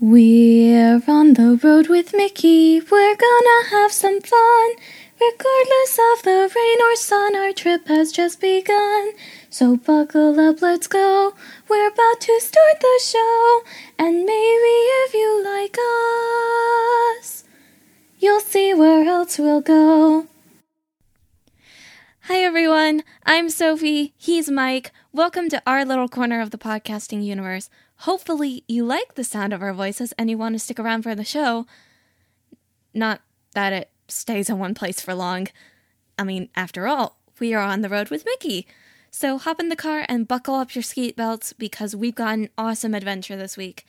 We're on the road with Mickey. We're gonna have some fun. Regardless of the rain or sun, our trip has just begun. So buckle up, let's go. We're about to start the show. And maybe if you like us, you'll see where else we'll go. Hi, everyone. I'm Sophie. He's Mike. Welcome to our little corner of the podcasting universe. Hopefully, you like the sound of our voices and you want to stick around for the show. Not that it stays in one place for long. I mean, after all, we are on the road with Mickey. So hop in the car and buckle up your skate belts because we've got an awesome adventure this week.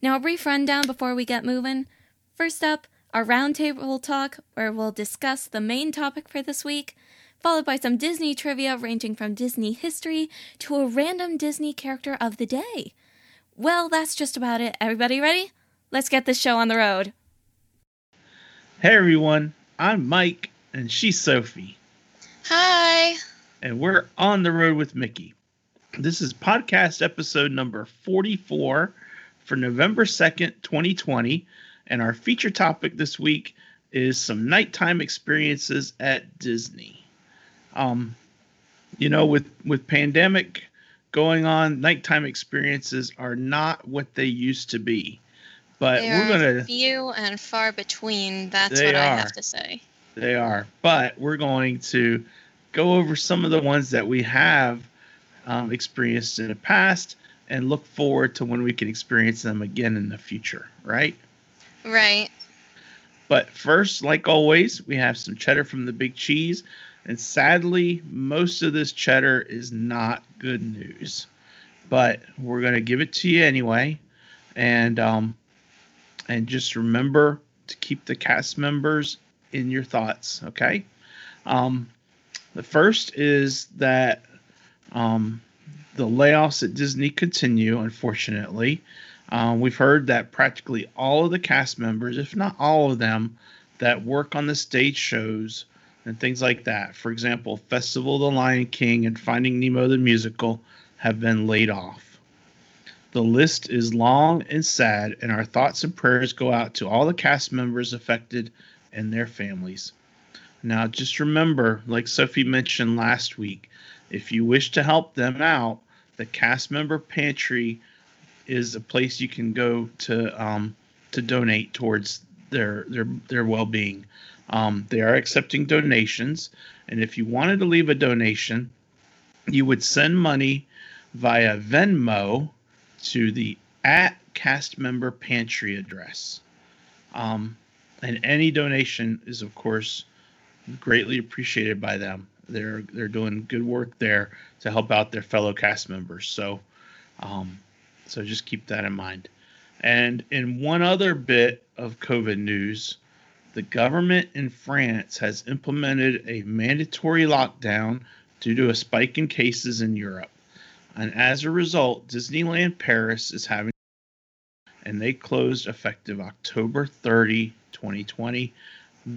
Now, a brief rundown before we get moving. First up, our roundtable talk, where we'll discuss the main topic for this week, followed by some Disney trivia ranging from Disney history to a random Disney character of the day. Well, that's just about it. Everybody ready? Let's get this show on the road. Hey everyone, I'm Mike and she's Sophie. Hi. And we're on the road with Mickey. This is podcast episode number 44 for November 2nd, 2020. And our feature topic this week is some nighttime experiences at Disney. Um, you know, with with pandemic going on, nighttime experiences are not what they used to be. But they we're gonna few and far between. That's what are. I have to say. They are, but we're going to go over some of the ones that we have um, experienced in the past and look forward to when we can experience them again in the future. Right. Right. But first, like always, we have some cheddar from the Big Cheese and sadly, most of this cheddar is not good news. But we're going to give it to you anyway. And um and just remember to keep the cast members in your thoughts, okay? Um the first is that um the layoffs at Disney continue, unfortunately. Um, we've heard that practically all of the cast members, if not all of them, that work on the stage shows and things like that. For example, Festival of the Lion King and Finding Nemo the Musical have been laid off. The list is long and sad, and our thoughts and prayers go out to all the cast members affected and their families. Now, just remember, like Sophie mentioned last week, if you wish to help them out, the cast member pantry is a place you can go to um, to donate towards their their their well being. Um, they are accepting donations, and if you wanted to leave a donation, you would send money via Venmo to the at cast member pantry address. Um, and any donation is, of course, greatly appreciated by them. They're they're doing good work there to help out their fellow cast members. So, um, so just keep that in mind. And in one other bit of COVID news, the government in France has implemented a mandatory lockdown due to a spike in cases in Europe. And as a result, Disneyland Paris is having and they closed effective October 30, 2020.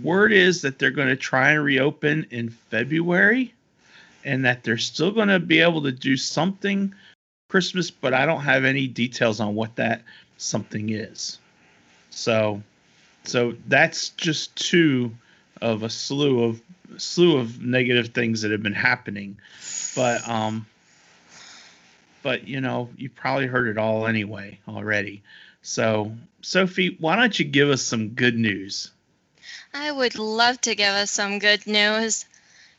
Word is that they're going to try and reopen in February and that they're still going to be able to do something Christmas, but I don't have any details on what that something is. So so that's just two of a slew of slew of negative things that have been happening. But um but you know, you probably heard it all anyway already. So, Sophie, why don't you give us some good news? I would love to give us some good news.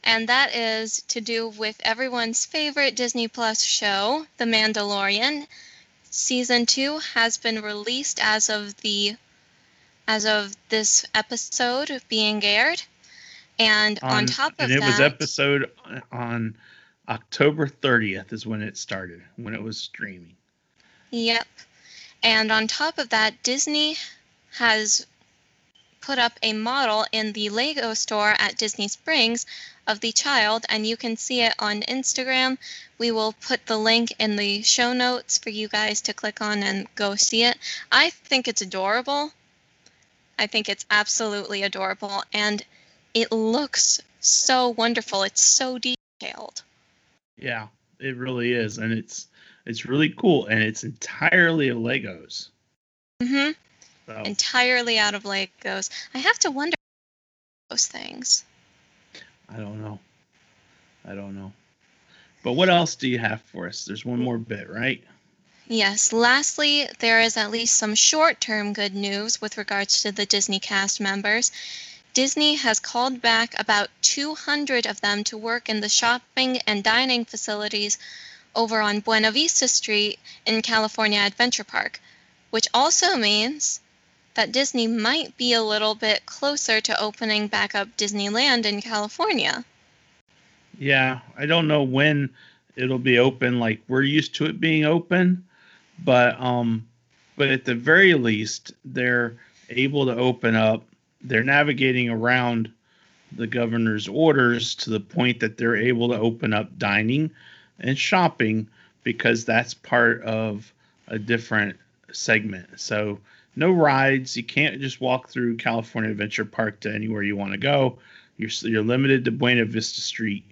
And that is to do with everyone's favorite Disney Plus show, The Mandalorian. Season 2 has been released as of the as of this episode being aired. And on, on top of and it that, was episode on October 30th is when it started, when it was streaming. Yep. And on top of that, Disney has put up a model in the Lego store at Disney Springs of the child, and you can see it on Instagram. We will put the link in the show notes for you guys to click on and go see it. I think it's adorable. I think it's absolutely adorable and it looks so wonderful. It's so detailed. Yeah, it really is and it's it's really cool and it's entirely of Legos. hmm So, Entirely out of Legos. I have to wonder those things. I don't know. I don't know. But what else do you have for us? There's one more bit, right? Yes, lastly, there is at least some short term good news with regards to the Disney cast members. Disney has called back about 200 of them to work in the shopping and dining facilities over on Buena Vista Street in California Adventure Park, which also means that Disney might be a little bit closer to opening back up Disneyland in California. Yeah, I don't know when it'll be open. Like we're used to it being open, but um, but at the very least, they're able to open up. They're navigating around the governor's orders to the point that they're able to open up dining and shopping because that's part of a different segment. So no rides. You can't just walk through California Adventure Park to anywhere you want to go. You're you're limited to Buena Vista Street.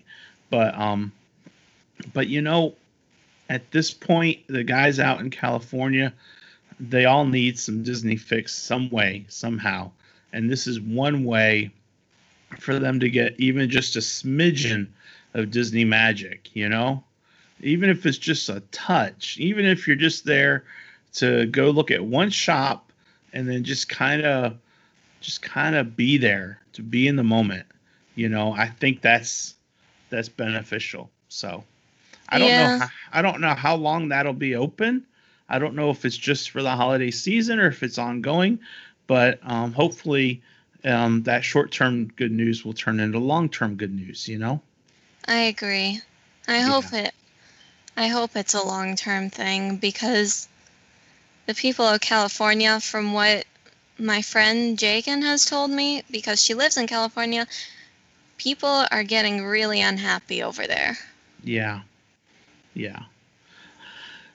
But um, but you know, at this point, the guys out in California, they all need some Disney fix some way somehow, and this is one way for them to get even just a smidgen of Disney magic. You know, even if it's just a touch, even if you're just there to go look at one shop and then just kind of just kind of be there to be in the moment you know? I think that's that's beneficial so i don't Yeah. know how, i don't know how long that'll be open i don't know if it's just for the holiday season or if it's ongoing but um, hopefully um, that short-term good news will turn into long-term good news you know I agree. I Yeah. hope it I hope it's a long-term thing because the people of California from what my friend Jagan has told me because she lives in California, people are getting really unhappy over there. Yeah. Yeah.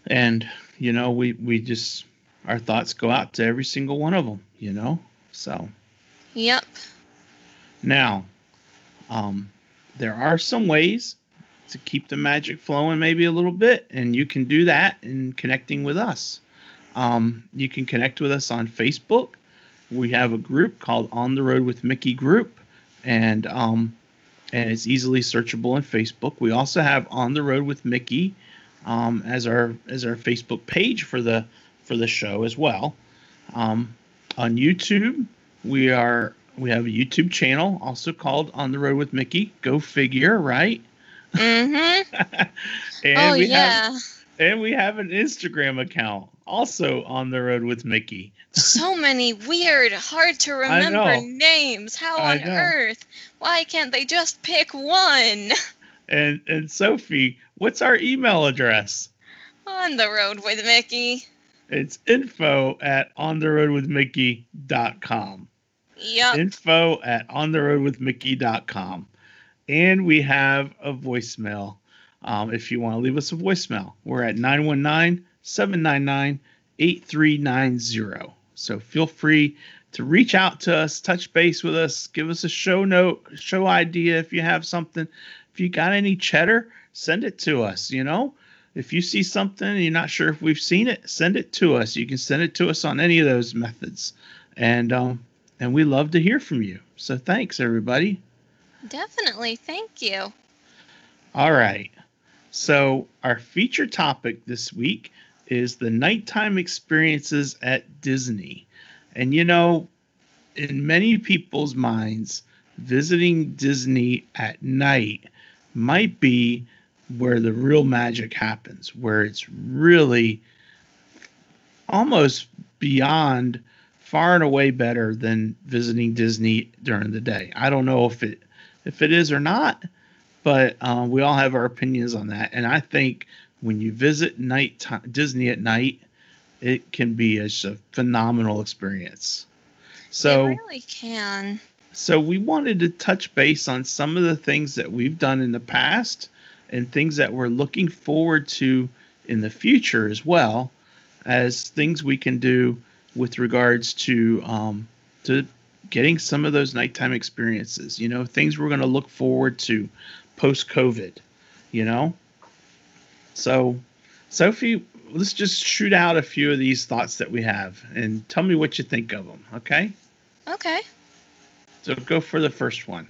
And you know, we we just our thoughts go out to every single one of them, you know? So, Yep. now um there are some ways to keep the magic flowing maybe a little bit and you can do that in connecting with us. Um you can connect with us on Facebook. We have a group called On the Road with Mickey group and um and it's easily searchable on Facebook. We also have On the Road with Mickey um, as our as our Facebook page for the for the show as well. Um, on YouTube, we are we have a YouTube channel also called On the Road with Mickey. Go figure, right? Mm-hmm. and oh we yeah. have and we have an Instagram account also On the Road with Mickey. so many weird, hard to remember names. How on earth? Why can't they just pick one? And and Sophie, what's our email address? On the road with Mickey. It's info at ontheroadwithmickey.com. Yep. Info at ontheroadwithmickey.com. And we have a voicemail um, if you want to leave us a voicemail. We're at 919 799 8390. So feel free to reach out to us, touch base with us, give us a show note, show idea if you have something. If you got any cheddar, send it to us, you know? If you see something and you're not sure if we've seen it, send it to us. You can send it to us on any of those methods. And um and we love to hear from you. So thanks everybody. Definitely. Thank you. All right. So our feature topic this week is the nighttime experiences at Disney. And you know, in many people's minds, visiting Disney at night might be where the real magic happens, where it's really almost beyond far and away better than visiting Disney during the day. I don't know if it if it is or not, but um, we all have our opinions on that. And I think when you visit night Disney at night, it can be a phenomenal experience. So. it really can. So we wanted to touch base on some of the things that we've done in the past and things that we're looking forward to in the future as well as things we can do with regards to um, to getting some of those nighttime experiences. You know, things we're going to look forward to post COVID. You know, so Sophie, let's just shoot out a few of these thoughts that we have and tell me what you think of them, okay? Okay. So go for the first one.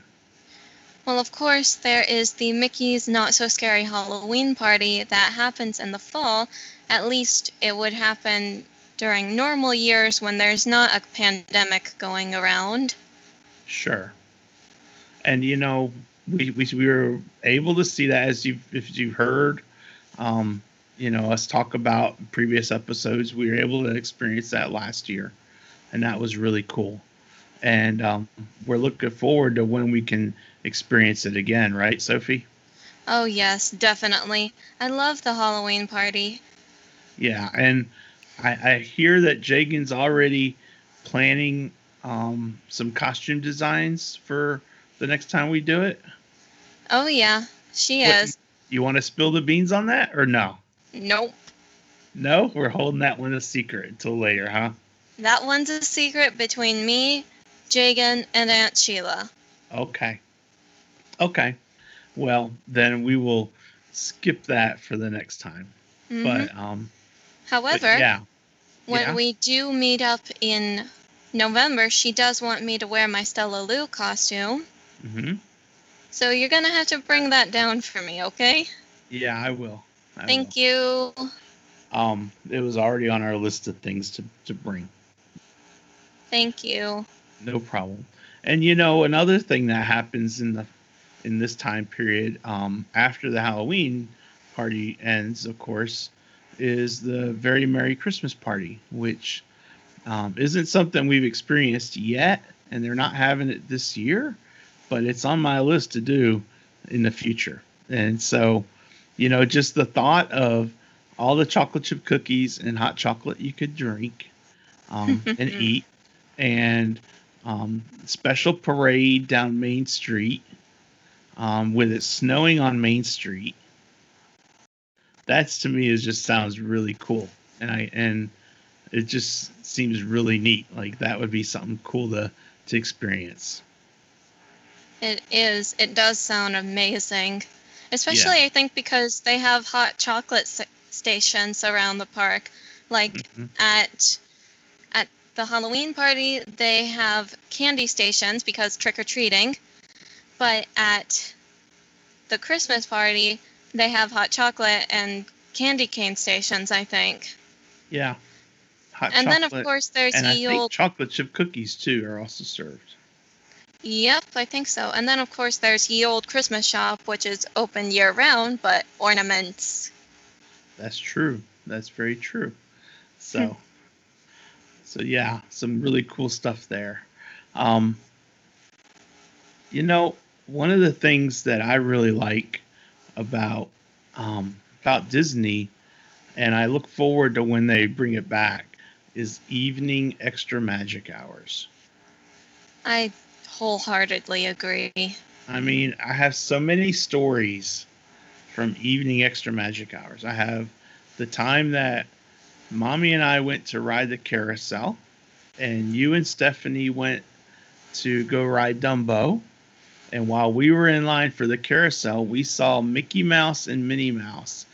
Well, of course, there is the Mickey's Not So Scary Halloween party that happens in the fall. At least it would happen during normal years when there's not a pandemic going around. Sure. And you know, we we, we were able to see that as you if you heard um you know us talk about previous episodes we were able to experience that last year and that was really cool and um, we're looking forward to when we can experience it again right sophie Oh, yes, definitely. I love the Halloween party. yeah and i i hear that jagan's already planning um some costume designs for the next time we do it Oh, yeah, she What- is. you want to spill the beans on that or no Nope. no we're holding that one a secret until later huh That one's a secret between me, Jagan, and Aunt Sheila. Okay. Okay. Well, then we will skip that for the next time. Mhm. But um but However, yeah. when yeah. we do meet up in November, she does want me to wear my StellaLou costume. hmm So you're going to have to bring that down for me, okay? Yeah, I will. I Thank you. Um it was already on our list of things to to bring. Thank you. No problem. And you know, another thing that happens in the in this time period, um, after the Halloween party ends, of course, is the very Merry Christmas party, which um, isn't something we've experienced yet, and they're not having it this year, but it's on my list to do in the future. And so, you know, just the thought of all the chocolate chip cookies and hot chocolate you could drink um, and eat, and um, special parade down Main Street um, with it snowing on Main Street. That's to me is just sounds really cool, and I and it just seems really neat. Like that would be something cool to to experience. It is. It does sound amazing. Especially, I think, because they have hot chocolate s- stations around the park. Like Mhm. at at the Halloween party, they have candy stations because trick or treating. But at the Christmas party, they have hot chocolate and candy cane stations. I think. Yeah, hot and then, of course, there's and I ye think old. chocolate chip cookies too are also served. Yep, I think so. And then, of course, there's Ye Olde Christmas Shoppe, which is open year round, but ornaments. That's true. That's very true. So, so yeah, some really cool stuff there. Um, you know, one of the things that I really like about um, about Disney, and I look forward to when they bring it back, is evening extra magic hours. I wholeheartedly agree. I mean, I have so many stories from evening extra magic hours. I have the time that mommy and I went to ride the carousel, and you and Stephanie went to go ride Dumbo. And while we were in line for the carousel, we saw Mickey Mouse and Minnie Mouse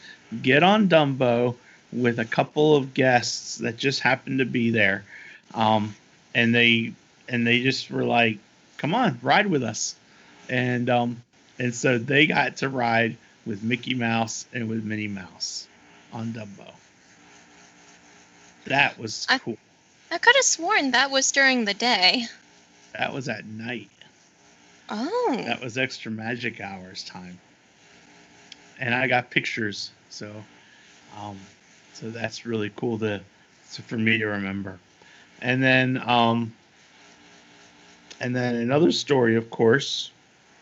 get on Dumbo with a couple of guests that just happened to be there. Um, and they and they just were like, "Come on, ride with us." and um and so they got to ride with Mickey Mouse and with Minnie Mouse on Dumbo. That was I- cool. I could have sworn that was during the day. That was at night. Oh, That was extra magic hours time. And I got pictures, so um so that's really cool to so for me to remember. And then um and then another story of course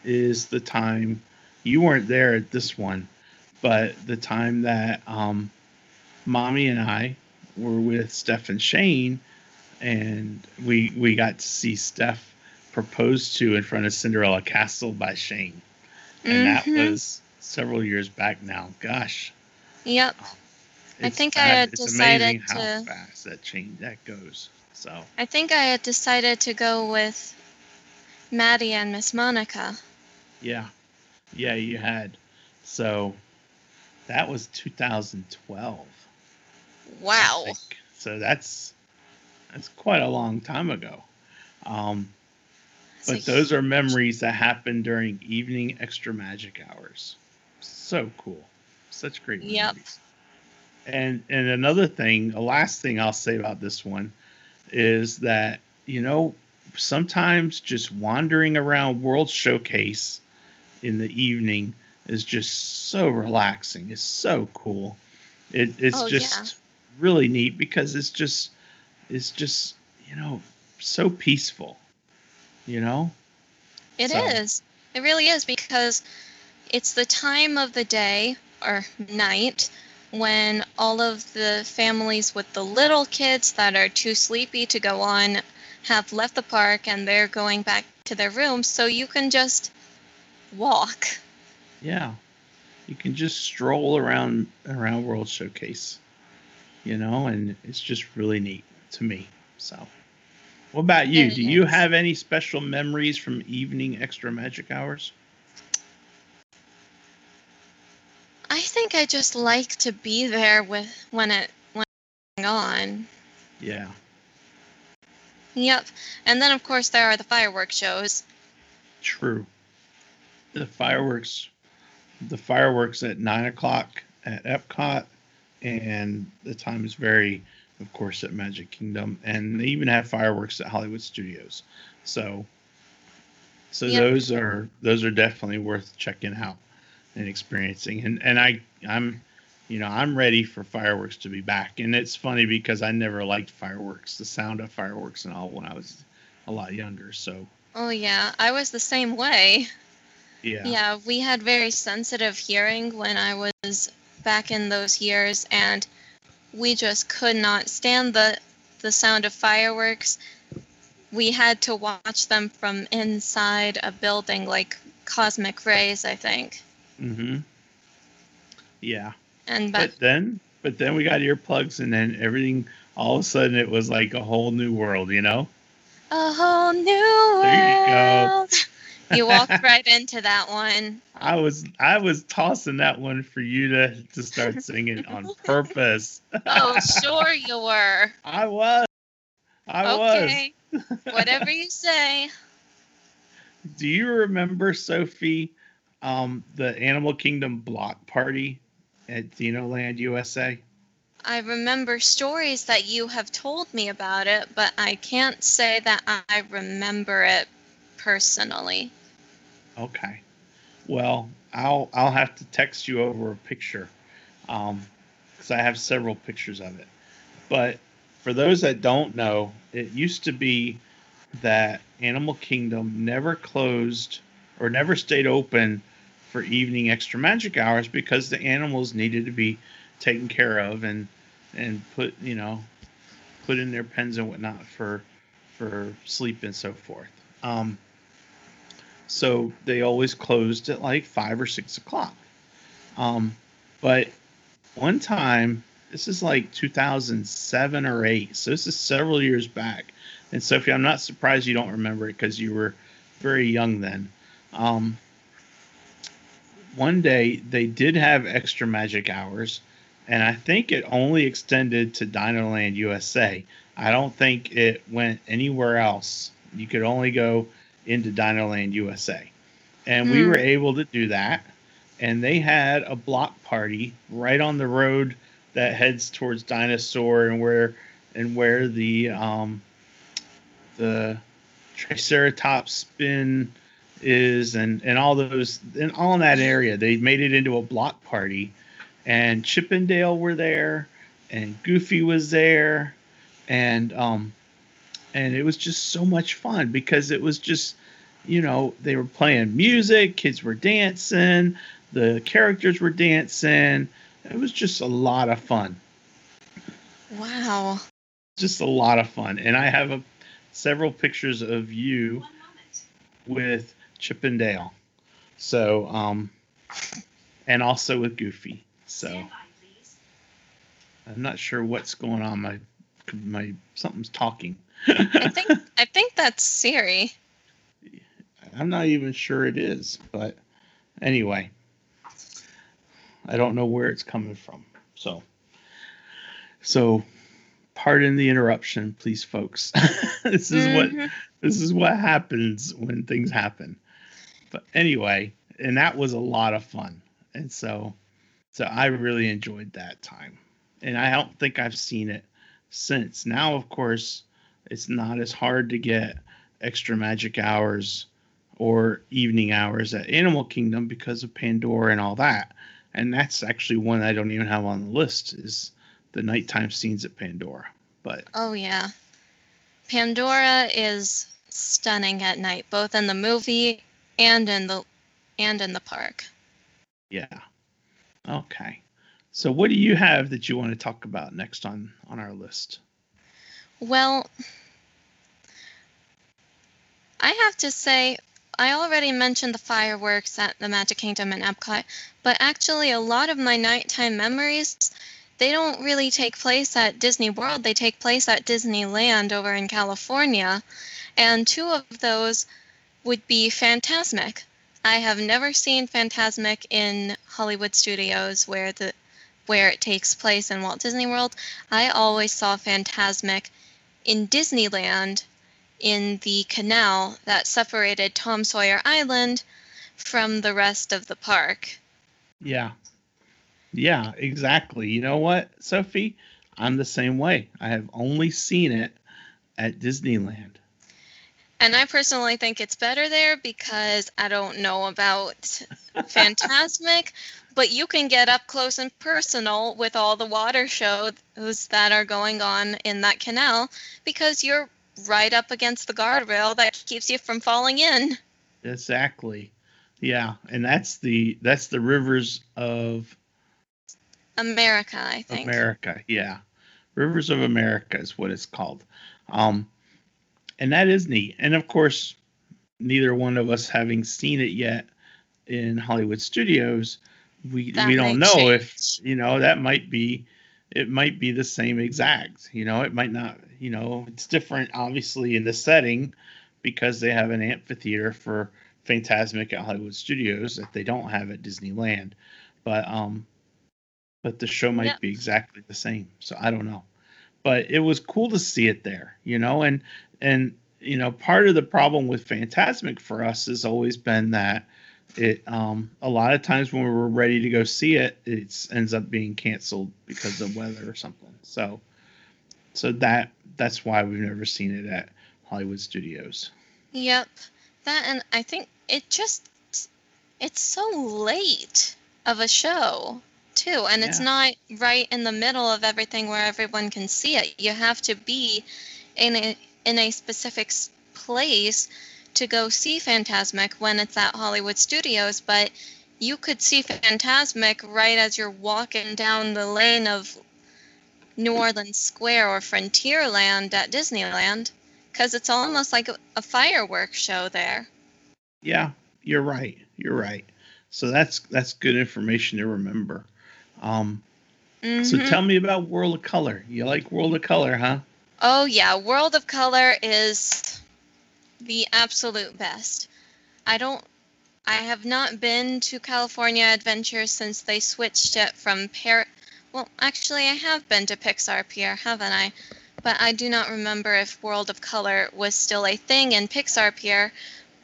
is the time you weren't there at this one, but the time that um mommy and I were with Steph and Shane and we we got to see Steph proposed to in front of Cinderella Castle by Shane. And that Mhm. was several years back now. Gosh. yep. I it's think I fa- had it's decided amazing how to- fast that change that goes. So I think I had decided to go with Maddie and Miss Monica. yeah. Yeah, you had. So that was 2012. Wow. So that's that's quite a long time ago. Um, but those are memories that happened during evening extra magic hours. So cool. Such great memories. Yep. And and another thing, the last thing I'll say about this one is that, you know, sometimes just wandering around World Showcase in the evening is just so relaxing. It's so cool. It, it's Oh, yeah. just really neat because it's just it's just, you know, so peaceful. You know? It is. So- It really is because it's the time of the day or night when all of the families with the little kids that are too sleepy to go on have left the park and they're going back to their rooms so you can just walk. Yeah. You can just stroll around around World Showcase. You know, and it's just really neat to me. So what about you? Do you is. have any special memories from evening extra magic hours? I think I just like to be there with when it when it's going on. Yeah. Yep. And then of course there are the fireworks shows. True. The fireworks the fireworks at nine o'clock at Epcot and the time is very of course at Magic Kingdom and they even have fireworks at Hollywood Studios. So so Yep. those are those are definitely worth checking out and experiencing. And and I I'm you know, I'm ready for fireworks to be back. And it's funny because I never liked fireworks, the sound of fireworks and all when I was a lot younger. So Oh yeah, I was the same way. yeah. Yeah, we had very sensitive hearing when I was back in those years, and we just could not stand the the sound of fireworks. We had to watch them from inside a building, like Cosmic Ray's, I think. Mm-hmm. Yeah. And but But then but then we got earplugs and then everything all of a sudden it was like a whole new world, you know? a whole new There you go. world. You walked right into that one. I was I was tossing that one for you to to start singing on purpose. Oh, sure you were. I was. I was. Okay. Whatever you say. Do you remember Sophie um the Animal Kingdom block party at Dino Land USA? I remember stories that you have told me about it, but I can't say that I remember it personally. Okay. Well, I'll I'll have to text you over a picture, um, because I have several pictures of it. But for those that don't know, it used to be that Animal Kingdom never closed or never stayed open for evening extra magic hours because the animals needed to be taken care of and and put you know put in their pens and whatnot for for sleep and so forth. Um, so they always closed at like five or six o'clock. Um, but one time, this is like 2007 or 8, so this is several years back. And Sophie, I'm not surprised you don't remember it because you were very young then. Um, one day they did have extra magic hours, and I think it only extended to Dinoland USA. I don't think it went anywhere else. You could only go into Dinoland USA. And we Hmm. were able to do that. And they had a block party right on the road that heads towards Dinosaur and where and where the um the TriceraTop Spin is and and all those and all in that area. They made it into a block party and Chip 'n' Dale were there and Goofy was there and um and it was just so much fun because it was just you know they were playing music kids were dancing the characters were dancing it was just a lot of fun Wow. just a lot of fun and i have a, several pictures of you with Chip 'n' Dale so um and also with goofy so i'm not sure what's going on my my something's talking I think I think that's Siri. I'm not even sure it is, but anyway, I don't know where it's coming from. So, So, pardon the interruption, please, folks. this is Mhm. what this is what happens when things happen. But anyway, and that was a lot of fun, and so so I really enjoyed that time, and I don't think I've seen it since. Now, of course, it's not as hard to get extra magic hours or evening hours at Animal Kingdom because of Pandora and all that. And that's actually one I don't even have on the list is the nighttime scenes at Pandora. But Oh yeah. Pandora is stunning at night, both in the movie and in the and in the park. yeah. Okay. So what do you have that you want to talk about next on on our list? Well, I have to say, I already mentioned the fireworks at the Magic Kingdom and Epcot, but actually, a lot of my nighttime memories, they don't really take place at Disney World. They take place at Disneyland over in California, and two of those would be Fantasmic. I have never seen Fantasmic in Hollywood Studios, where the where it takes place in Walt Disney World. I always saw Fantasmic in Disneyland in the canal that separated Tom Sawyer Island from the rest of the park. Yeah. Yeah, exactly. You know what, Sophie? I'm the same way. I have only seen it at Disneyland. And I personally think it's better there because I don't know about Fantasmic, but you can get up close and personal with all the water shows that are going on in that canal because you're right up against the guardrail that keeps you from falling in. Exactly. Yeah, and that's the that's the rivers of America, I think. America. Yeah. Rivers of America is what it's called. Um and that is neat. And of course, neither one of us having seen it yet in Hollywood Studios, we That we don't know might if you know that might be it might be the same exact. You know, it might not, you know, it's different obviously in the setting because they have an amphitheater for Fantasmic at Hollywood Studios that they don't have at Disneyland. But um but the show might Yep. be exactly the same. So I don't know. But it was cool to see it there, you know, and and you know, part of the problem with Fantasmic for us has always been that it um a lot of times when we're ready to go see it, it ends up being canceled because of weather or something. So so that that's why we've never seen it at Hollywood Studios. Yep. That and I think it just it's so late of a show too and it's not right in the middle of everything where everyone can see it. You have to be in a in a specific place to go see Fantasmic when it's at Hollywood Studios, but you could see Fantasmic right as you're walking down the lane of New Orleans Square or Frontierland at Disneyland because it's almost like a, a fireworks show there. Yeah, you're right. You're right. So that's that's good information to remember. Um, so Mhm. tell me about World of Color. You like World of Color, huh? Oh yeah, World of Color is the absolute best. I don't. I have not been to California Adventure since they switched it from Par. Well, actually, I have been to Pixar Pier, haven't I? But I do not remember if World of Color was still a thing in Pixar Pier,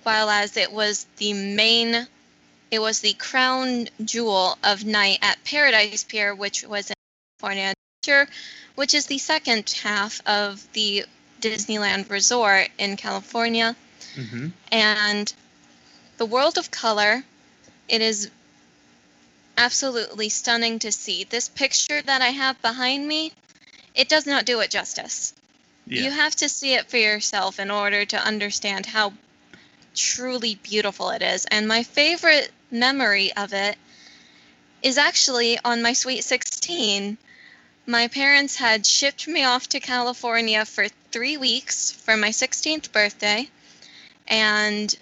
while as it was the main, it was the crown jewel of night at Paradise Pier, which was in California which is the second half of the Disneyland Resort in California. Mm-hmm. And the world of color, it is absolutely stunning to see. This picture that I have behind me, it does not do it justice. Yeah. You have to see it for yourself in order to understand how truly beautiful it is. And my favorite memory of it is actually on my Sweet 16. My parents had shipped me off to California for three weeks for my 16th birthday. And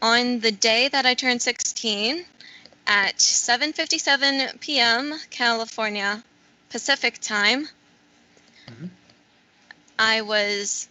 on the day that I turned 16, at 7:57 p.m. California Pacific time, Mhm. I was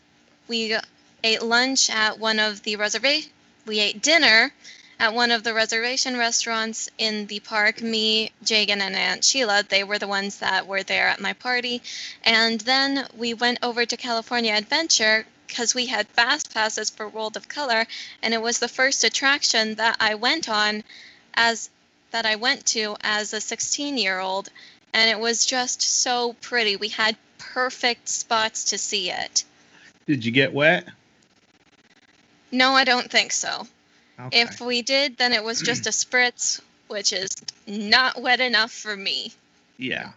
we ate lunch at one of the reservation we ate dinner at one of the reservation restaurants in the park. Me, Jagan, and Aunt Sheila, they were the ones that were there at my party. And then we went over to California Adventure because we had fast passes for World of Color, and it was the first attraction that I went on as that I went to as a 16 year old, and it was just so pretty. We had perfect spots to see it. Did you get wet? No, I don't think so. Okay. If we did, then it was just a spritz, which is not wet enough for me. yeah.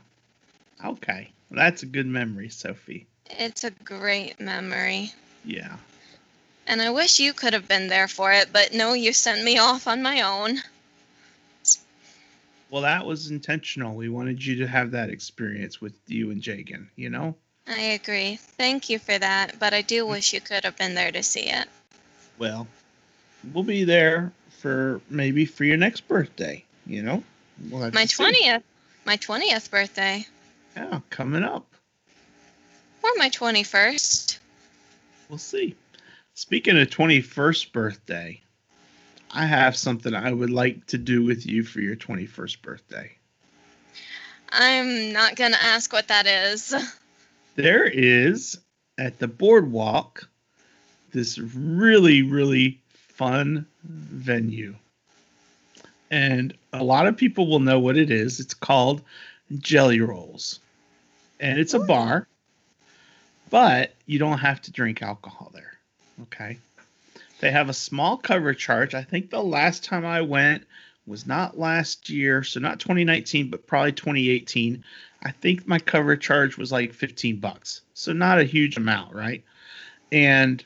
Okay. Well, that's a good memory, Sophie. It's a great memory. Yeah. And I wish you could have been there for it, but no, you sent me off on my own. Well, that was intentional. We wanted you to have that experience with you and Jagan, you know? I agree. Thank you for that, but I do mm. wish you could have been there to see it. Well, we'll be there for maybe for your next birthday, you know? We'll My 20th, my 20th birthday, Yeah, coming up. or my 21st. We'll see. Speaking of 21st birthday, I have something I would like to do with you for your 21st birthday. I'm not going to ask what that is. There is at the boardwalk this really, really fun venue. And a lot of people will know what it is. It's called Jelly Rolls. And it's a bar, but you don't have to drink alcohol there. Okay. They have a small cover charge. I think the last time I went was not last year, so not 2019, but probably 2018. I think my cover charge was like 15 bucks. So not a huge amount, right? And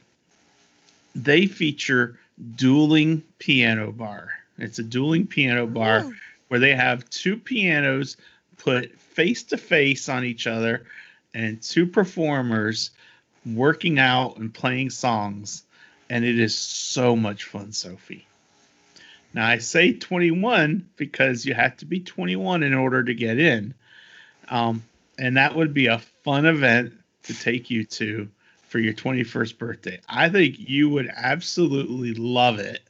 they feature dueling piano bar. It's a dueling piano bar Ooh. where they have two pianos put face to face on each other and two performers working out and playing songs. And it is so much fun, Sophie. Now, I say 21 because you have to be 21 in order to get in. Um, and that would be a fun event to take you to for your 21st birthday. I think you would absolutely love it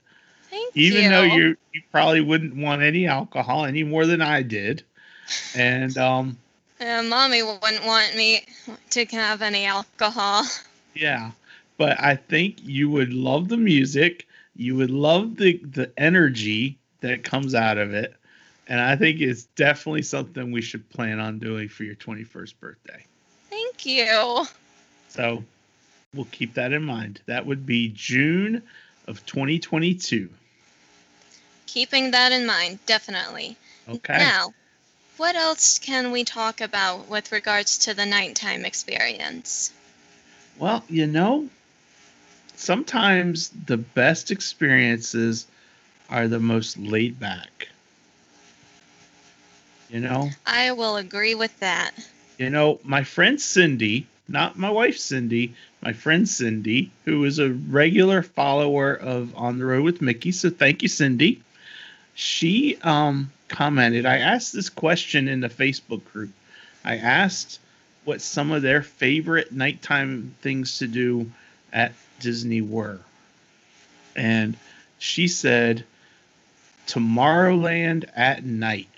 Thank you. even you. though you you probably wouldn't want any alcohol any more than I did. And um Uh, mommy wouldn't want me to have any alcohol. yeah, but I think you would love the music, you would love the the energy that comes out of it. And I think it's definitely something we should plan on doing for your 21st birthday. Thank you. So we'll keep that in mind. That would be June of 2022. Keeping that in mind, definitely. Okay. Now, what else can we talk about with regards to the nighttime experience? Well, you know, sometimes the best experiences are the most laid back. You know, I will agree with that. you know, my friend Cindy, not my wife Cindy, my friend Cindy, who is a regular follower of On the Road with Mickey. So thank you, Cindy. She um commented, I asked this question in the Facebook group. I asked what some of their favorite nighttime things to do at Disney were. And she said Tomorrowland at night.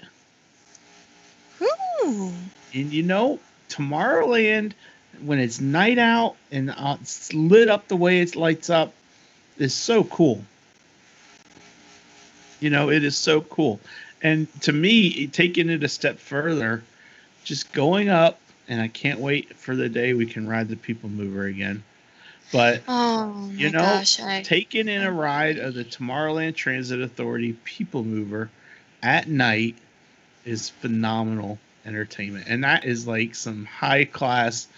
Ooh. And you know, Tomorrowland, when it's night out and uh, it's lit up the way it lights up, is so cool. You know, it is so cool. And to me, taking it a step further, just going up, and I can't wait for the day we can ride the People Mover again. But Oh You know, gosh, I taking in a ride of the Tomorrowland Transit Authority People Mover at night is phenomenal entertainment. And that is like some high class,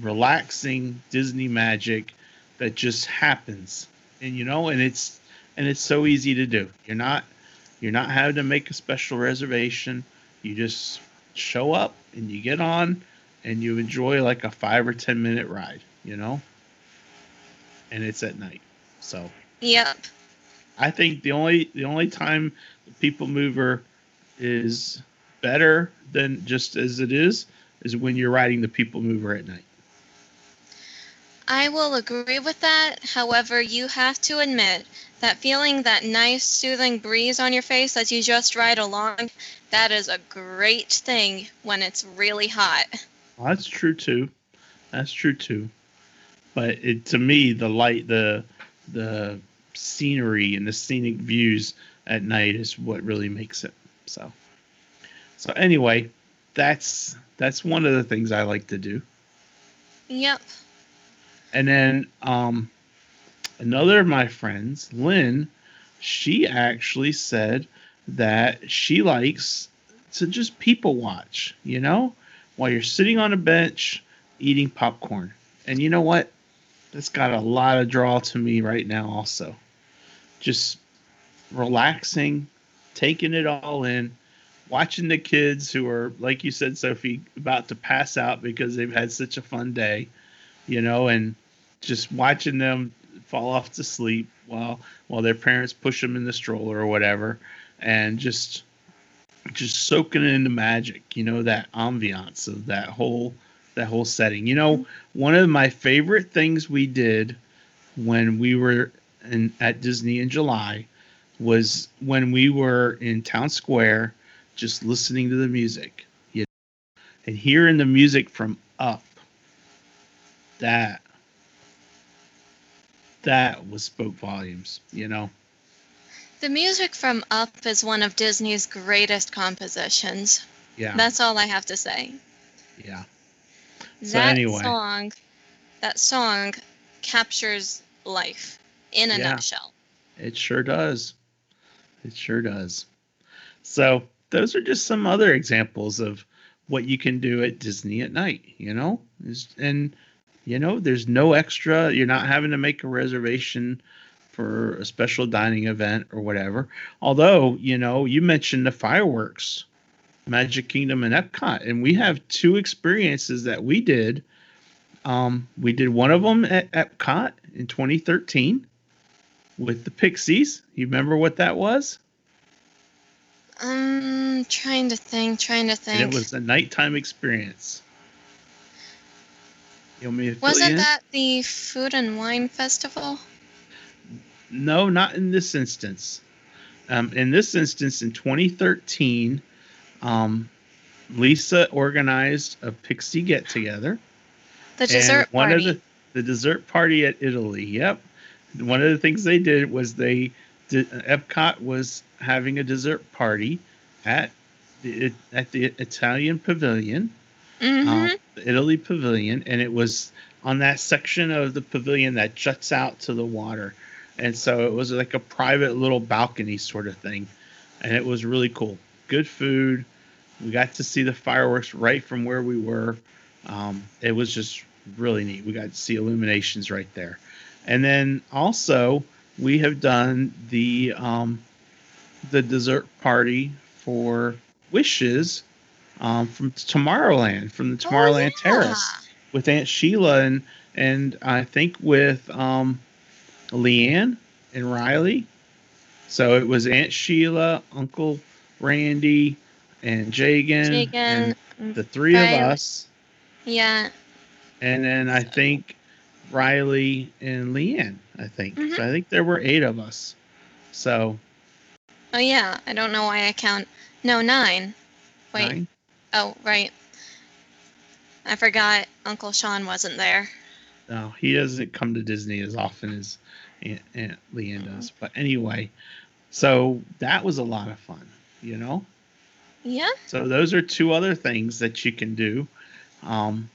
relaxing Disney magic that just happens. And you know, and it's and it's so easy to do. You're not you're not having to make a special reservation. You just show up and you get on and you enjoy like a five or ten minute ride, you know? And it's at night. So Yep. I think the only the only time the people mover is better than just as it is is when you're riding the people mover at night. I will agree with that. However, you have to admit that feeling that nice, soothing breeze on your face as you just ride along, that is a great thing when it's really hot. Well, that's true too. That's true too. But it to me, the light, the the scenery and the scenic views at night is what really makes it. So, so anyway, that's that's one of the things I like to do. Yep. And then um, another of my friends, Lynn, she actually said that she likes to just people watch, you know, while you're sitting on a bench eating popcorn. And you know what? That's got a lot of draw to me right now, also. Just relaxing, taking it all in, watching the kids who are, like you said, Sophie, about to pass out because they've had such a fun day, you know, and just watching them fall off to sleep while while their parents push them in the stroller or whatever, and just just soaking in the magic, you know, that ambiance of that whole that whole setting. You know, one of my favorite things we did when we were in, at Disney in July was when we were in Town Square just listening to the music, you know, and hearing the music from up. That that was spoke volumes, you know. The music from Up is one of Disney's greatest compositions. Yeah. That's all I have to say. yeah. So that anyway. song that song captures life in a Yeah. nutshell. It sure does. It sure does. So, those are just some other examples of what you can do at Disney at night, you know? Is- And, you know, there's no extra, you're not having to make a reservation for a special dining event or whatever. Although, you know, you mentioned the fireworks, Magic Kingdom and Epcot, and we have two experiences that we did. Um, we did one of them at Epcot in 2013 with the Pixies. You remember what that was? Um, trying to think, trying to think. And it was a nighttime experience. You want me to fill you Wasn't that the Food and Wine Festival? No, not in this instance. Um, in this instance, in 2013, um, Lisa organized a Pixie get together. The dessert and one party. of the the dessert party at Italy. Yep. One of the things they did was they did, Epcot was having a dessert party at the at the Italian Pavilion, hmm um, the Italy Pavilion, and it was on that section of the pavilion that juts out to the water, and so it was like a private little balcony sort of thing, and it was really cool. Good food. We got to see the fireworks right from where we were. Um, it was just really neat. We got to see illuminations right there, and then also we have done the um, the dessert party for Wishes um, from Tomorrowland, from the Tomorrowland oh, Terrace with Aunt Sheila and and I think with um, Leanne and Riley. So it was Aunt Sheila, Uncle Randy, and Jagan, Chicken. and the three Riley. of us, Yeah. and then I think Riley and Leanne. I think Mhm. so. I think there were eight of us. So Oh yeah. I don't know why I count. No, nine. Wait. nine. Oh, right. I forgot Uncle Sean wasn't there. No, he doesn't come to Disney as often as Aunt, Aunt Leanne does. But anyway, so that was a lot of fun, you know. Yeah. So those are two other things that you can do um,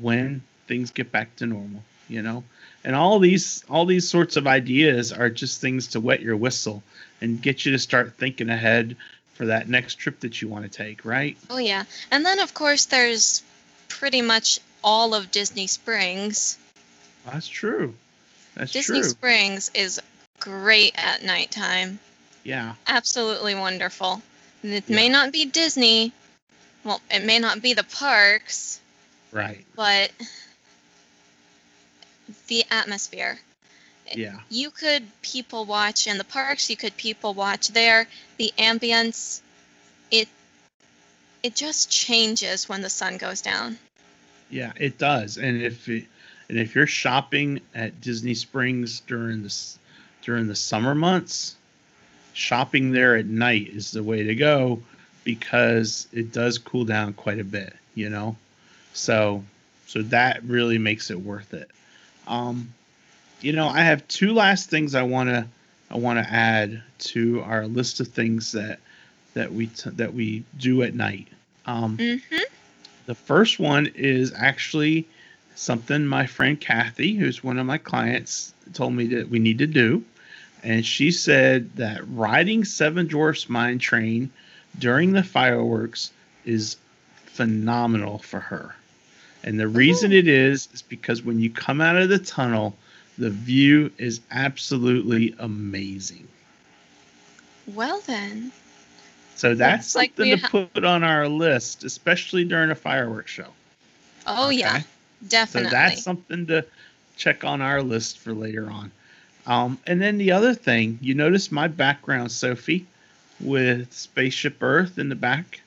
when things get back to normal, you know. And all these all these sorts of ideas are just things to wet your whistle and get you to start thinking ahead for that next trip that you want to take, right? Oh yeah. And then of course there's pretty much all of Disney Springs. That's true. That's true. Disney true. Springs is great at nighttime. Yeah. Absolutely wonderful. It Yeah. may not be Disney. Well, it may not be the parks, Right. but the atmosphere. Yeah. You could people watch in the parks, you could people watch there. The ambience it it just changes when the sun goes down. Yeah, it does. And if it, And if you're shopping at Disney Springs during this during the summer months, shopping there at night is the way to go because it does cool down quite a bit, you know. So so that really makes it worth it. Um, you know, I have two last things I want to I want to add to our list of things that that we t- that we do at night. Um, Mm-hmm. the first one is actually something my friend Kathy, who's one of my clients, told me that we need to do. And she said that riding Seven Dwarfs Mine Train during the fireworks is phenomenal for her. And the reason it is is because when you come out of the tunnel, the view is absolutely amazing. Well then. So that's Looks like something to ha- put on our list, especially during a fireworks show. Oh yeah, definitely. So that's something to check on our list for later on. Um, and then the other thing, you notice my background, Sophie, with Spaceship Earth in the back,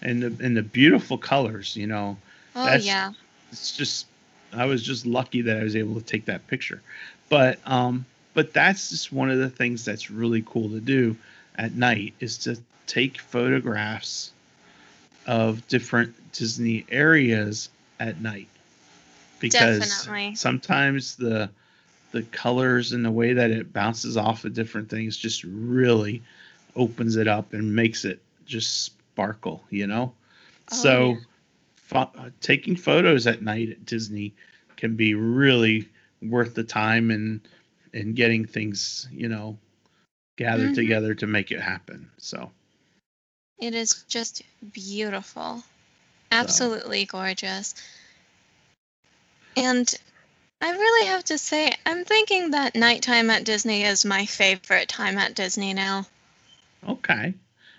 and the and the beautiful colors. You know, oh that's- yeah. it's just I was just lucky that I was able to take that picture. But um, but that's just one of the things that's really cool to do at night is to take photographs of different Disney areas at night because Definitely. sometimes the the colors and the way that it bounces off of different things just really opens it up and makes it just sparkle, you know. Oh, so yeah. Pho- uh, taking photos at night at Disney can be really worth the time and and getting things, you know, gathered Mhm. together to make it happen. So It is just beautiful. Absolutely gorgeous. And I really have to say, I'm thinking that nighttime at Disney is my favorite time at Disney now. Okay.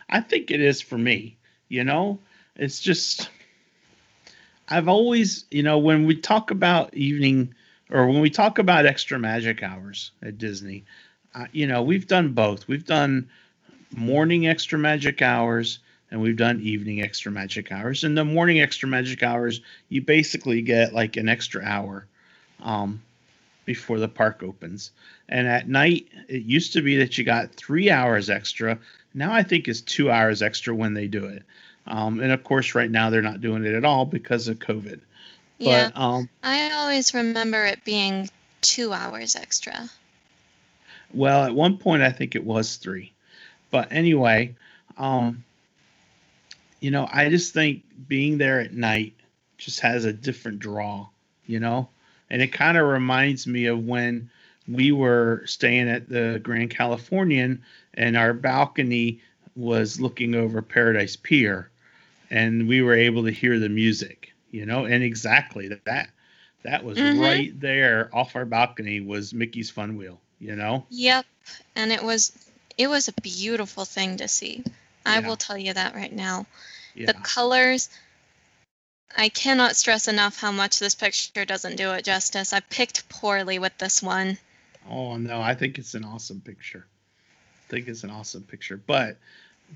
I think it is for me. You know, it's just, I've always, you know, when we talk about evening or when we talk about extra magic hours at Disney, uh, you know, we've done both. We've done morning extra magic hours and we've done evening extra magic hours. And the morning extra magic hours, you basically get like an extra hour um, before the park opens. And at night, it used to be that you got three hours extra. Now I think it's two hours extra when they do it. Um, and of course, right now they're not doing it at all because of COVID. Yeah, But um, I always remember it being two hours extra. well, at one point I think it was three. But anyway, um, you know, I just think being there at night just has a different draw, you know, and it kind of reminds me of when we were staying at the Grand Californian and our balcony was looking over Paradise Pier and we were able to hear the music, you know, and exactly that that was Mhm. right there off our balcony was Mickey's Fun Wheel, you know. Yep, and it was it was a beautiful thing to see. I Yeah. will tell you that right now. Yeah. The colors I cannot stress enough how much this picture doesn't do it justice. I picked poorly with this one. Oh no, I think it's an awesome picture. I think it's an awesome picture. But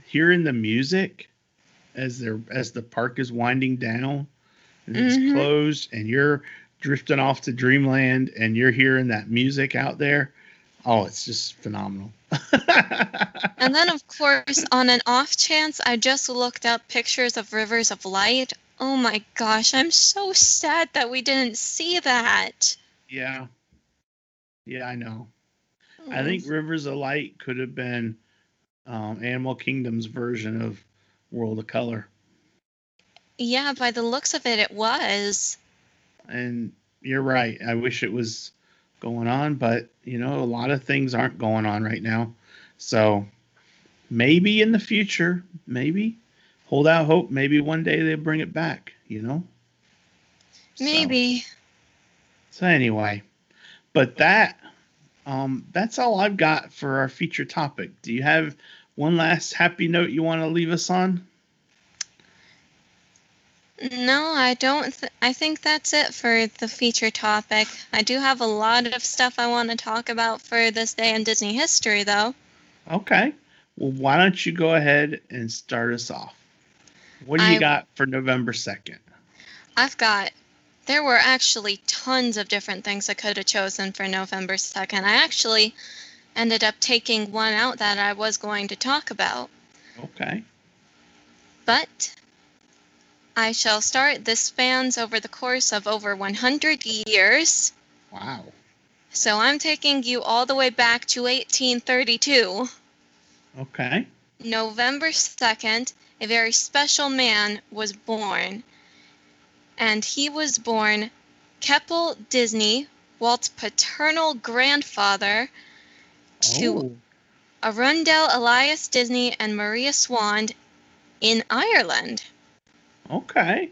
hearing the music as they're as the park is winding down and it's Mhm. closed and you're drifting off to dreamland and you're hearing that music out there, oh it's just phenomenal. And then of course on an off chance I just looked up pictures of Rivers of Light. Oh my gosh, I'm so sad that we didn't see that. yeah. Yeah, I know. I think Rivers of Light could have been um, Animal Kingdom's version of World of Color. Yeah, by the looks of it it was. and you're right. I wish it was going on, but you know, a lot of things aren't going on right now. So maybe in the future, maybe hold out hope. Maybe one day they bring it back. You know. So- Maybe. So, anyway, but that um that's all I've got for our feature topic. Do you have one last happy note you want to leave us on? No, I don't. Th- I think that's it for the feature topic. I do have a lot of stuff I want to talk about for this day in Disney history, though. Okay. Well, why don't you go ahead and start us off? What do you I- got for November 2nd? I've got there were actually tons of different things I could have chosen for November 2nd. I actually ended up taking one out that I was going to talk about. Okay. But I shall start. This spans over the course of over 100 years. Wow. So I'm taking you all the way back to 1832. Okay. November 2nd, a very special man was born. And he was born Kepple Disney, Walt's paternal grandfather, to Oh, Arundel Elias Disney and Maria Swan in Ireland. okay.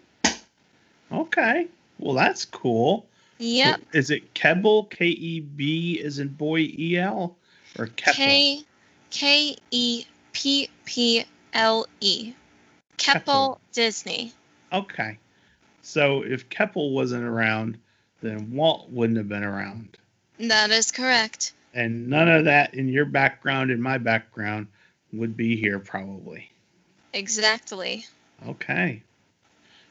Okay. Well, that's cool. Yep. Is it Kebble? K E B is in boy E L or Kepple? K K E P P L E. Kepple. Kepple Disney. Okay. So if Kepple wasn't around, then Walt wouldn't have been around. That is correct. And none of that in your background and my background would be here probably. Exactly. Okay.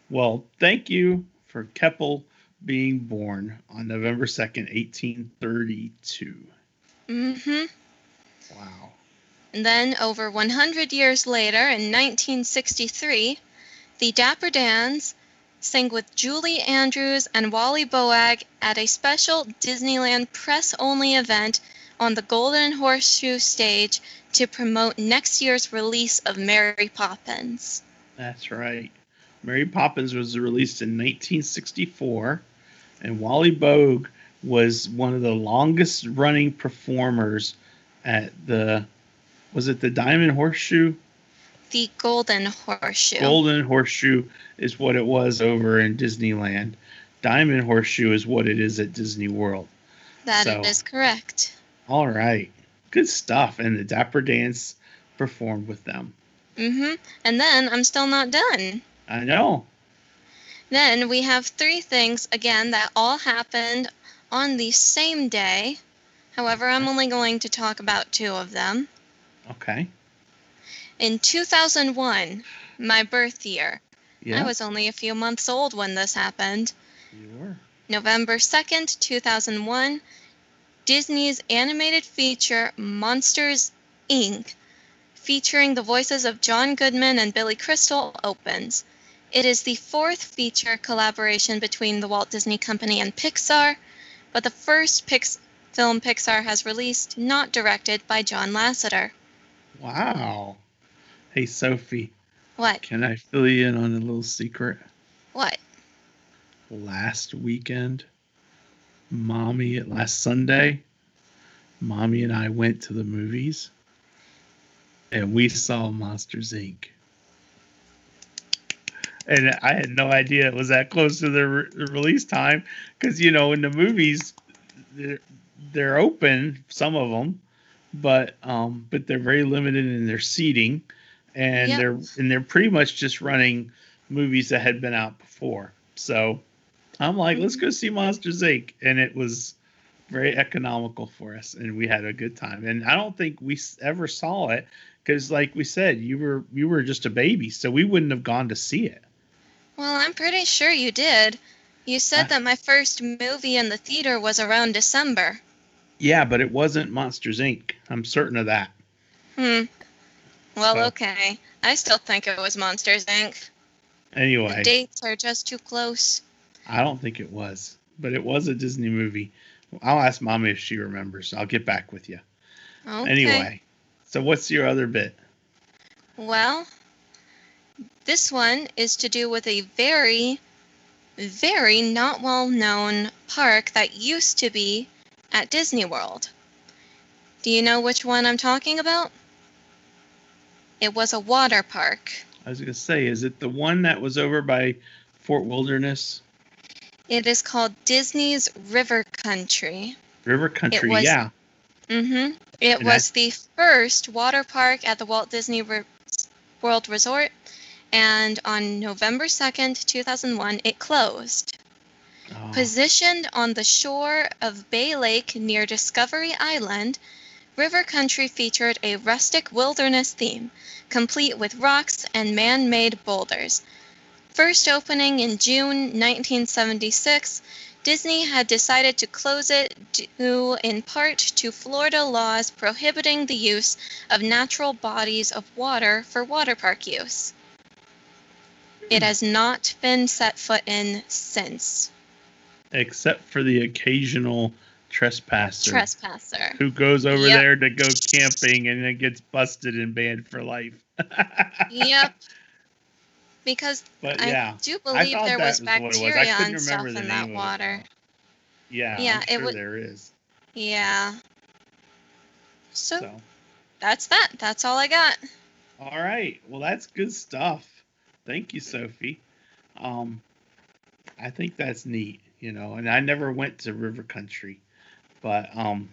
Well, thank you for Kepple being born on November 2nd, 1832. Mm-hmm. Wow. And then, over 100 years later, in 1963, the Dapper Dans sang with Julie Andrews and Wally Boag at a special Disneyland press only event on the Golden Horseshoe stage to promote next year's release of Mary Poppins. That's right. Mary Poppins was released in 1964, and Wally Boag was one of the longest running performers at the was it the Diamond Horseshoe? The Golden Horseshoe. Golden Horseshoe is what it was over in Disneyland. Diamond Horseshoe is what it is at Disney World. That so- is correct. All right. Good stuff. And the Dapper Dans performed with them. Mm-hmm. And then I'm still not done. I know. Then we have three things again that all happened on the same day. However, I'm only going to talk about two of them. Okay. In 2001, my birth year, Yeah. I was only a few months old when this happened. you were. November 2nd, 2001, Disney's animated feature Monsters Inc., featuring the voices of John Goodman and Billy Crystal, opens. It is the fourth feature collaboration between the Walt Disney Company and Pixar, but the first Pix- film Pixar has released not directed by John Lasseter. Wow. Hey, Sophie, What? can I fill you in on a little secret? What? Last weekend, Mommy, last Sunday, Mommy and I went to the movies and we saw Monsters Inc. And I had no idea it was that close to the, re- the release time because, you know, in the movies, they're, they're open, some of them, but um, but they're very limited in their seating, and Yep. they're and they're pretty much just running movies that had been out before. So I'm like, let's go see Monsters Inc. And it was very economical for us, and we had a good time. And I don't think we ever saw it because, like we said, you were you were just a baby, so we wouldn't have gone to see it. Well, I'm pretty sure you did. You said I- that my first movie in the theater was around December. Yeah, but it wasn't Monsters Inc. I'm certain of that. Hmm. Well, So- okay. I still think it was Monsters Inc. The Anyway, dates are just too close. I don't think it was, but it was a Disney movie. I'll ask Mommy if she remembers. I'll get back with you. Okay. Anyway, so what's your other bit? Well, this one is to do with a very, very not well known park that used to be at Disney World. Do you know which one I'm talking about? It was a water park. I was gonna say, is it the one that was over by Fort Wilderness It is called Disney's River Country. River Country? was- yeah. Mm-hmm. It And was the first water park at the Walt Disney Re- World Resort, and on November 2nd, 2001, it closed. Oh, Positioned on the shore of Bay Lake near Discovery Island, River Country featured a rustic wilderness theme, complete with rocks and man made boulders. First opening in June 1976, Disney had decided to close it due in part to Florida laws prohibiting the use of natural bodies of water for water park use. It has not been set foot in since. Except for the occasional trespasser Trespasser. who goes over Yep. there to go camping and then gets busted and banned for life. Yep. Because But I do believe thought there was was what was. Bacteria and stuff in that it. water. yeah, yeah, it would- there is. Yeah. So, So, that's that. That's all I got. all right. Well, that's good stuff. Thank you, Sophie. Um, I think that's neat, you know. And I never went to River Country, but um,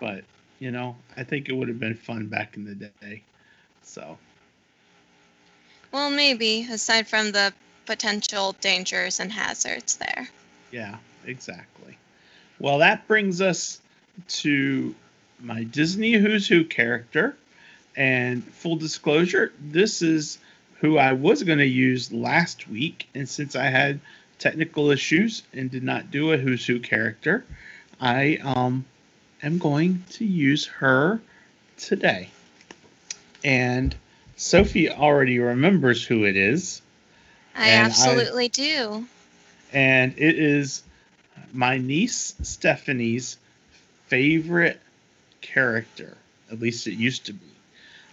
but you know, I think it would have been fun back in the day. So, Well, maybe, aside from the potential dangers and hazards there. yeah, exactly. Well, that brings us to my Disney Who's Who character. And full disclosure, this is who I was going to use last week. And since I had technical issues and did not do a Who's Who character, I um, am going to use her today. And Sophie already remembers who it is. I And I- absolutely do. and it is my niece Stephanie's favorite character. At least it used to be.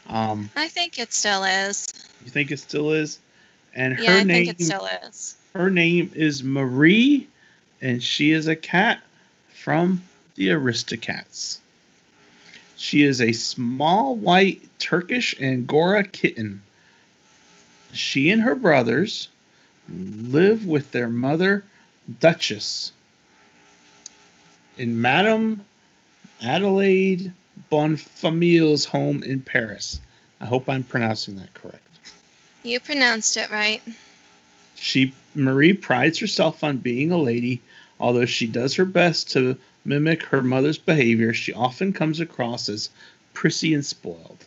Um, I think it still is. you think it still is? And her Yeah, I name, think it still is. her name is Marie, and she is a cat from the Aristocats. She is a small white Turkish Angora kitten. She and her brothers live with their mother, Duchess, in Madame Adelaide Bonfamille's home in Paris. I hope I'm pronouncing that correct. You pronounced it right. She Marie prides herself on being a lady, although she does her best to mimic her mother's behavior. She often comes across as prissy and spoiled.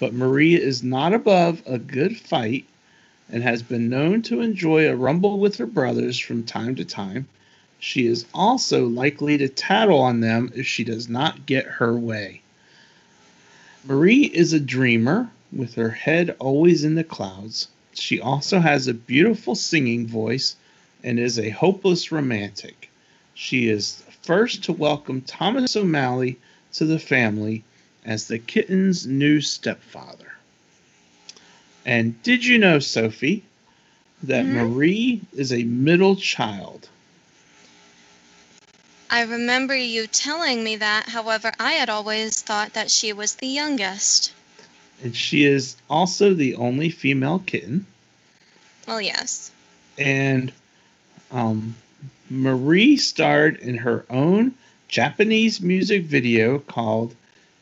But Marie is not above a good fight and has been known to enjoy a rumble with her brothers from time to time. She is also likely to tattle on them if she does not get her way. Marie is a dreamer with her head always in the clouds. She also has a beautiful singing voice and is a hopeless romantic. She is first to welcome Thomas O'Malley to the family as the kitten's new stepfather. And did you know, Sophie, that Mhm. Marie is a middle child? I remember you telling me that. However, I had always thought that she was the youngest. And she is also the only female kitten. Well, yes. and um, Marie starred in her own Japanese music video called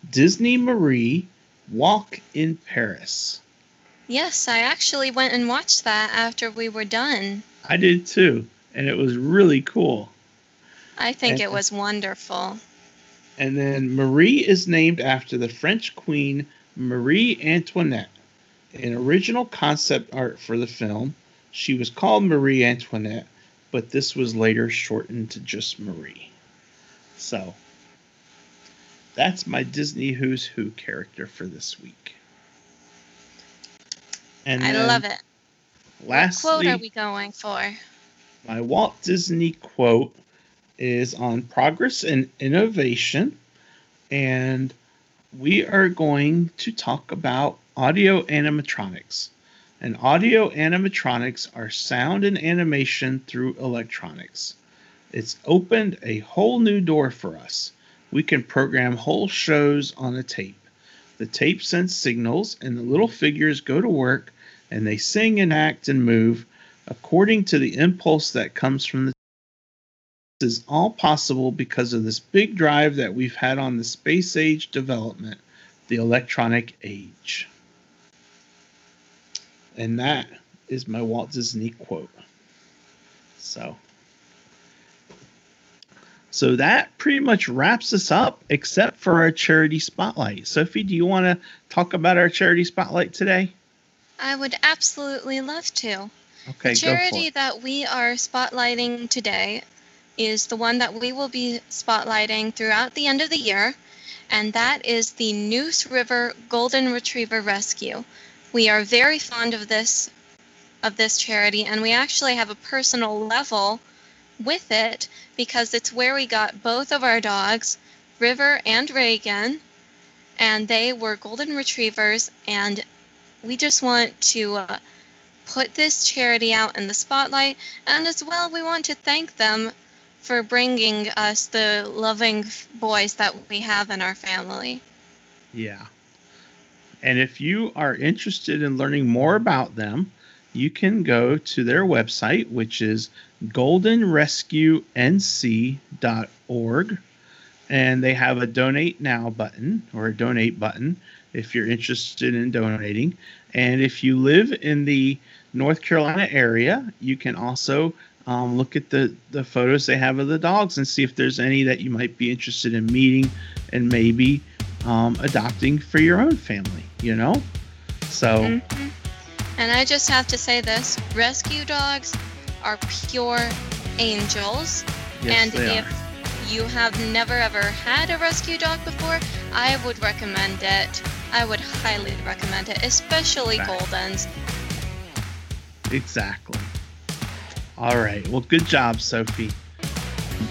Disney Marie Walk in Paris. Yes, I actually went and watched that after we were done. I did too, and it was really cool. I think And- it was wonderful. And then Marie is named after the French queen Marie Antoinette. In original concept art for the film, she was called Marie Antoinette, but this was later shortened to just Marie. So, that's my Disney Who's Who character for this week. And I love it. Lastly, what quote are we going for? my Walt Disney quote is on progress and innovation. And we are going to talk about audio animatronics. And audio animatronics are sound and animation through electronics. It's opened a whole new door for us. We can program whole shows on a tape. The tape sends signals, and the little figures go to work and they sing and act and move according to the impulse that comes from the this is all possible because of this big drive that we've had on the space age development, the electronic age. And that is my Walt Disney quote. So so that pretty much wraps us up, except for our charity spotlight. Sophie, do you want to talk about our charity spotlight today? I would absolutely love to. Okay, the go for charity it. that we are spotlighting today is the one that we will be spotlighting throughout the end of the year, and that is the Neuse River Golden Retriever Rescue. We are very fond of this of this charity, and we actually have a personal level with it because it's where we got both of our dogs, River and Reagan, and they were golden retrievers, and we just want to uh, put this charity out in the spotlight, and as well, we want to thank them for bringing us the loving boys that we have in our family. Yeah. And if you are interested in learning more about them, you can go to their website, which is goldenrescuenc.org. And they have a donate now button or a donate button if you're interested in donating. And if you live in the North Carolina area, you can also um, look at the, the photos they have of the dogs and see if there's any that you might be interested in meeting and maybe um, adopting for your own family, you know? So, Mhm. And I just have to say this rescue dogs are pure angels. yes, and if are. you have never ever had a rescue dog before, I would recommend it. I would highly recommend it, especially Right. Goldens. Exactly. All right. Well, good job, Sophie.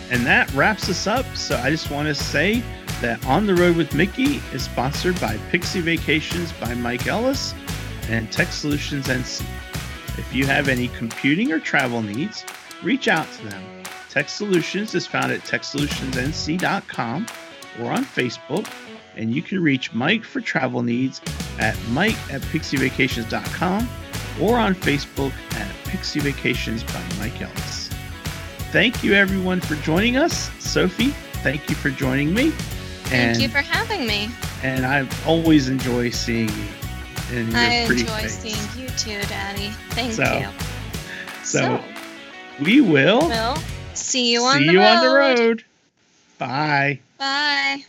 And that wraps us up. So I just want to say that On the Road with Mickey is sponsored by Pixie Vacations by Mike Ellis and Tech Solutions NC. If you have any computing or travel needs, reach out to them. Tech Solutions is found at techsolutionsnc.com or on Facebook, and you can reach Mike for travel needs at mike at pixievacations.com or on Facebook at Pixie Vacations by Mike Ellis. Thank you everyone for joining us. Sophie, thank you for joining me. Thank you for having me. and I always enjoy seeing you and your I pretty enjoy face. seeing you too, Daddy. Thank So, you. So, we will we'll see you see on the you road. on the road. Bye. Bye.